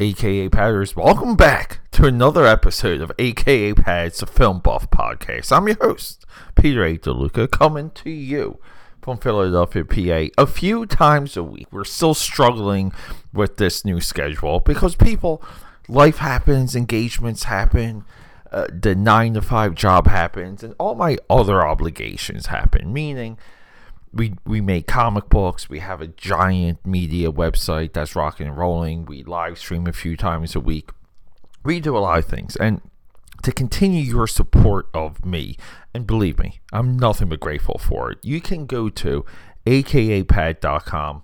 aka Padders. Welcome back to another episode of aka Pads, the Film Buff Podcast. I'm your host, Peter A. DeLuca, coming to you from Philadelphia, PA, a few times a week. We're still struggling with this new schedule because people, life happens, engagements happen, uh, the nine to five job happens, and all my other obligations happen, meaning we we make comic books. We have a giant media website that's rocking and rolling. We live stream a few times a week. We do a lot of things, and to continue your support of me, and believe me, I'm nothing but grateful for it. You can go to akapad.com,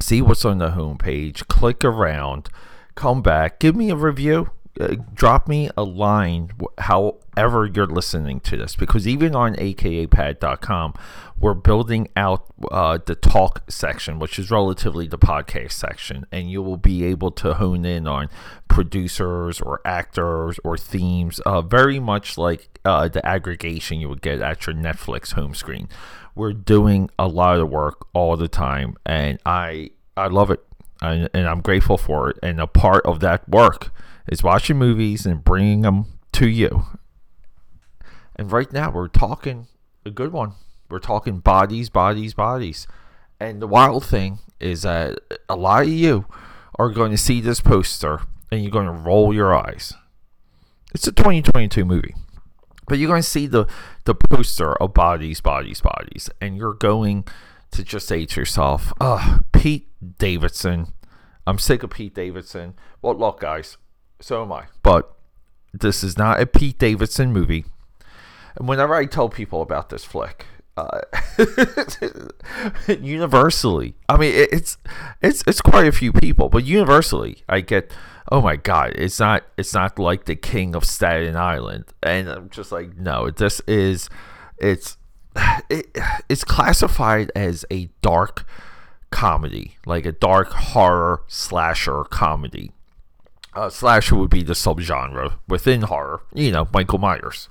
see what's on the homepage, click around, come back, give me a review uh, drop me a line however you're listening to this because even on akapad.com we're building out uh, the talk section which is relatively the podcast section and you will be able to hone in on producers or actors or themes uh, very much like uh, the aggregation you would get at your netflix home screen. We're doing a lot of work all the time and i i love it and, and i'm grateful for it and a part of that work is watching movies and bringing them to you. And right now, we're talking a good one. We're talking bodies, bodies, bodies. And the wild thing is that a lot of you are going to see this poster and you're going to roll your eyes. It's a 2022 movie. But you're going to see the, the poster of bodies, bodies, bodies. And you're going to just say to yourself, oh, Pete Davidson. I'm sick of Pete Davidson. Well, luck, guys, so am I. But this is not a Pete Davidson movie. And whenever I tell people about this flick, uh, universally, I mean, it's it's it's quite a few people, but universally, I get, oh my god, it's not it's not like the King of Staten Island, and I'm just like, no, this is, it's it, it's classified as a dark comedy, like a dark horror slasher comedy uh, slasher would be the subgenre within horror. You know, Michael Myers.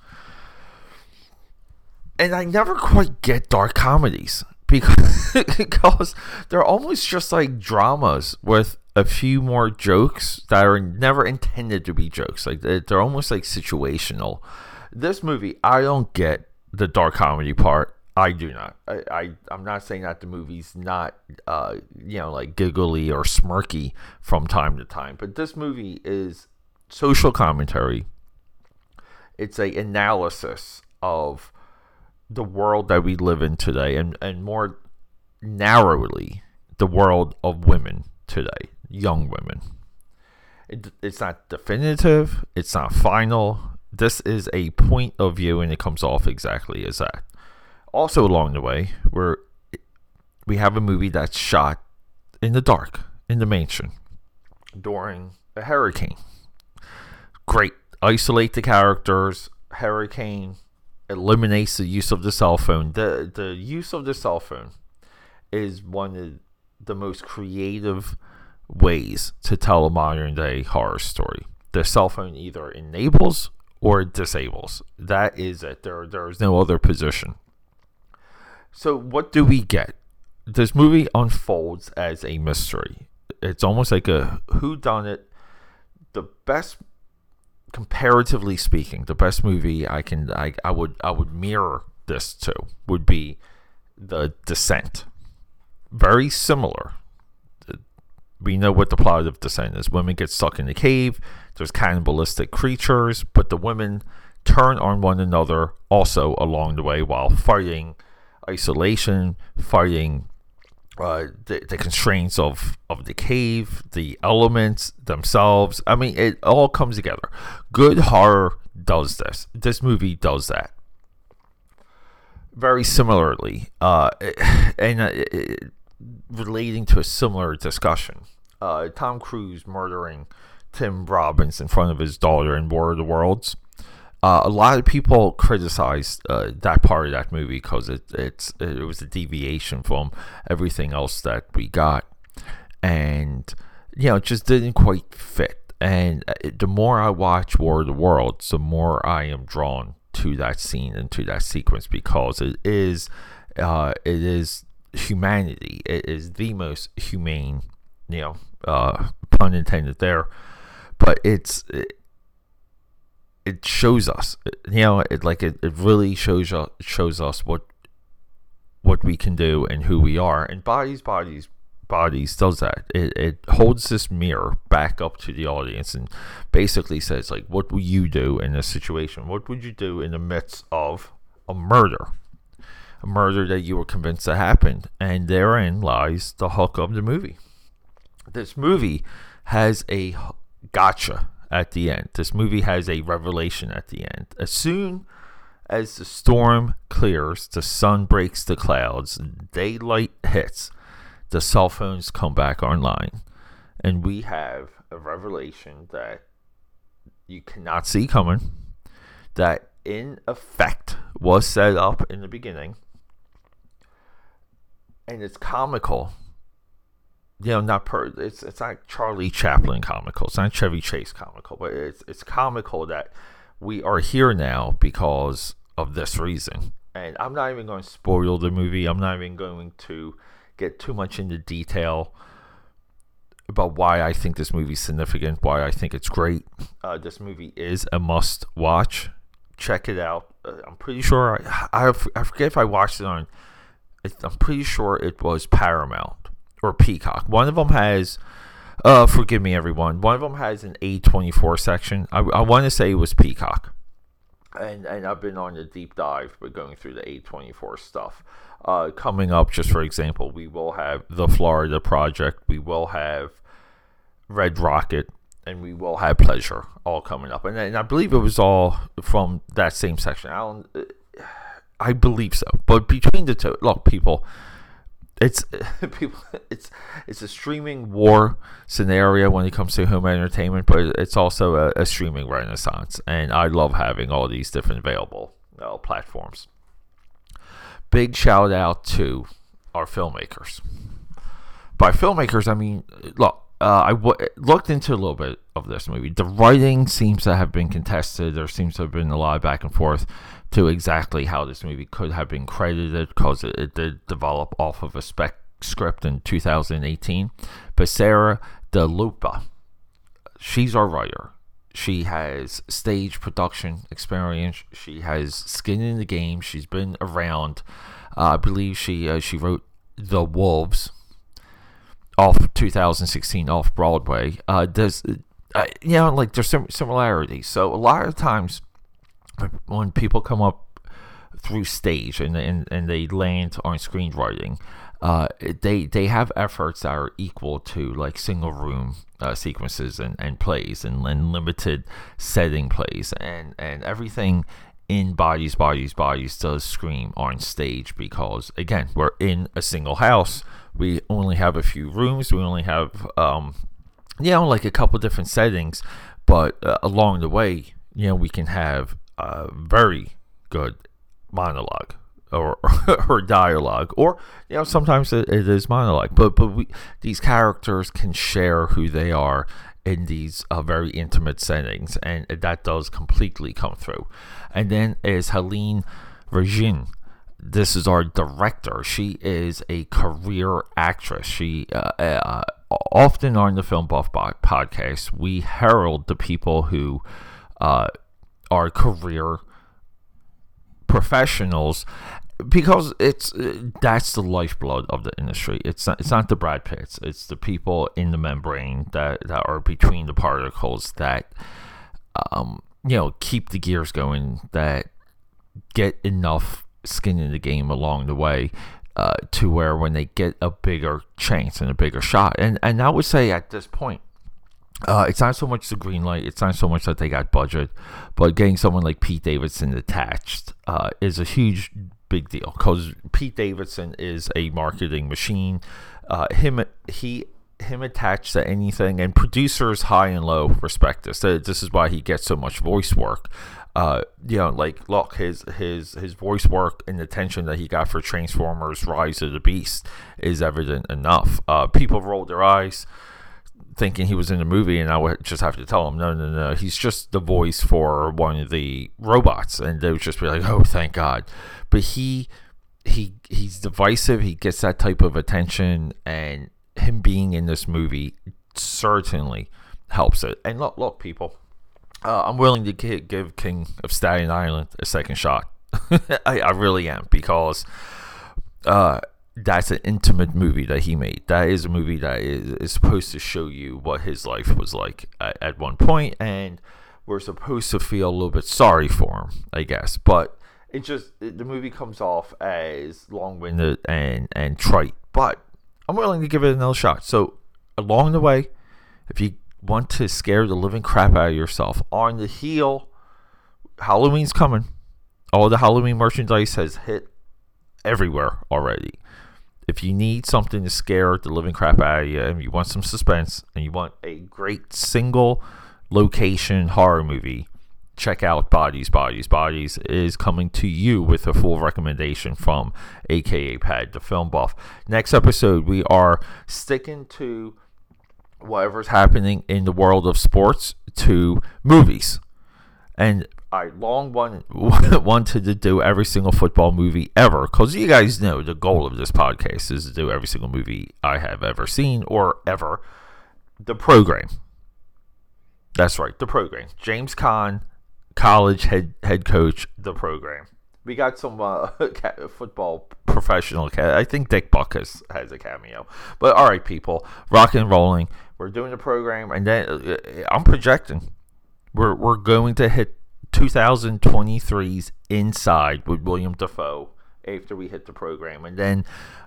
And I never quite get dark comedies because, because they're almost just like dramas with a few more jokes that are never intended to be jokes. Like they're almost like situational. This movie, I don't get the dark comedy part. I do not. I, I I'm not saying that the movie's not uh you know like giggly or smirky from time to time, but this movie is social commentary. It's a analysis of the world that we live in today and, and more narrowly the world of women today, young women. It, it's not definitive, it's not final. This is a point of view and it comes off exactly as that also along the way, where we have a movie that's shot in the dark in the mansion during a hurricane. Great. Isolate the characters. Hurricane eliminates the use of the cell phone. The the use of the cell phone is one of the most creative ways to tell a modern day horror story. The cell phone either enables or disables. That is it. There there is no other position. So what do we get? This movie unfolds as a mystery. It's almost like a who done it. The best comparatively speaking, the best movie I can I, I would I would mirror this to would be The Descent. Very similar. We know what the plot of Descent is. Women get stuck in the cave. There's cannibalistic creatures, but the women turn on one another also along the way while fighting isolation, fighting uh, the, the constraints of, of the cave, the elements themselves. I mean, it all comes together. Good horror does this. This movie does that. Very similarly, uh, and uh, relating to a similar discussion, uh, Tom Cruise murdering Tim Robbins in front of his daughter in War of the Worlds. Uh, a lot of people criticized uh, that part of that movie because it it's it was a deviation from everything else that we got, and you know it just didn't quite fit. And uh, the more I watch War of the Worlds, the more I am drawn to that scene and to that sequence because it is uh, it is humanity. It is the most humane you know uh, pun intended there. But it's it, it shows us, you know, it like it, it really shows us shows us what what we can do and who we are. And bodies, bodies, bodies does that. It, it holds this mirror back up to the audience and basically says like, what would you do in this situation? What would you do in the midst of a murder? A murder that you were convinced that happened, and therein lies the hook of the movie. This movie has a gotcha at the end. This movie has a revelation at the end. As soon as the storm clears, the sun breaks the clouds, daylight hits, the cell phones come back online, and we have a revelation that you cannot see coming, that in effect was set up in the beginning, and it's comical. You know, not per it's it's not Charlie Chaplin comical, it's not Chevy Chase comical, but it's it's comical that we are here now because of this reason. And I'm not even going to spoil the movie. I'm not even going to get too much into detail about why I think this movie's significant, why I think it's great. Uh, this movie is a must watch. Check it out. Uh, I'm pretty sure I, I, I forget if I watched it on. I'm pretty sure it was Paramount or Peacock. One of them has. Uh, forgive me, everyone. One of them has an A24 section. I, I want to say it was Peacock and and I've been on a deep dive but going through the A24 stuff. Uh, coming up, just for example, we will have the Florida Project, we will have Red Rocket, and we will have Pleasure all coming up. And, and I believe it was all from that same section. I don't, I believe so. But between the two, look, people, it's people it's it's a streaming war scenario when it comes to home entertainment but it's also a, a streaming renaissance and i love having all these different available uh, platforms big shout out to our filmmakers by filmmakers i mean look uh, I w- looked into a little bit of this movie. The writing seems to have been contested. There seems to have been a lot of back and forth to exactly how this movie could have been credited because it, it did develop off of a spec script in 2018. But Sarah DeLappe, she's our writer. She has stage production experience. She has skin in the game. She's been around. Uh, I believe she uh, she wrote The Wolves off 2016 off Broadway. Uh, uh, you know like there's some similarities. So a lot of times when people come up through stage and and, and they land on screenwriting, uh, they they have efforts that are equal to like single room uh, sequences and, and plays and, and limited setting plays. And and everything in bodies bodies bodies does scream on stage because again we're in a single house. We only have a few rooms. We only have um you know like a couple different settings. But uh, along the way you know we can have very good monologue or or dialogue or you know sometimes it, it is monologue but but we these characters can share who they are in these uh, very intimate settings and that does completely come through. And then is Halina Reijn this is our director. She is a career actress. She uh, uh, often on the film buff podcast we herald the people who uh, are career professionals because it's that's the lifeblood of the industry. It's not it's not the Brad Pitts. It's the people in the membrane that that are between the particles that um you know keep the gears going. That get enough skin in the game along the way uh, to where when they get a bigger chance and a bigger shot. And and I would say at this point, uh, it's not so much the green light. It's not so much that they got budget, but getting someone like Pete Davidson attached uh, is a huge big deal because Pete Davidson is a marketing machine. Uh, him he him attached to anything, and producers high and low respect this. This is why he gets so much voice work. Uh, you know, like look, his his his voice work and the attention that he got for Transformers: Rise of the Beast is evident enough. Uh, people roll their eyes thinking he was in the movie, and I would just have to tell him, no, no, no, he's just the voice for one of the robots, and they would just be like, oh, thank God. But he, he, he's divisive. He gets that type of attention, and him being in this movie certainly helps it. And look, look, people, uh, I'm willing to give King of Staten Island a second shot. I, I, really am because uh, that's an intimate movie that he made. That is a movie that is, is supposed to show you what his life was like at, at one point, and we're supposed to feel a little bit sorry for him, I guess. But it just it, the movie comes off as long-winded and and trite. But I'm willing to give it another shot. So along the way, if you want to scare the living crap out of yourself on the heel, Halloween's coming. All the Halloween merchandise has hit everywhere already. If you need something to scare the living crap out of you, and you want some suspense, and you want a great single location horror movie, check out Bodies, Bodies, Bodies is coming to you with a full recommendation from AKA Pad, the film buff. Next episode, we are sticking to whatever's happening in the world of sports to movies. And I long wanted, wanted to do every single football movie ever because you guys know the goal of this podcast is to do every single movie I have ever seen or ever. The program. That's right, the program. James Caan, college head head coach, the program. We got some uh, football professional. I think Dick Buck has, a cameo. But all right, people, rock and rolling. We're doing the program, and then uh, I'm projecting we're we're going to hit 2023's Inside with William Dafoe after we hit the program, and then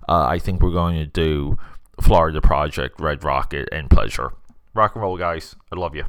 uh, I think we're going to do Florida Project, Red Rocket, and Pleasure. Rock and roll, guys. I love you.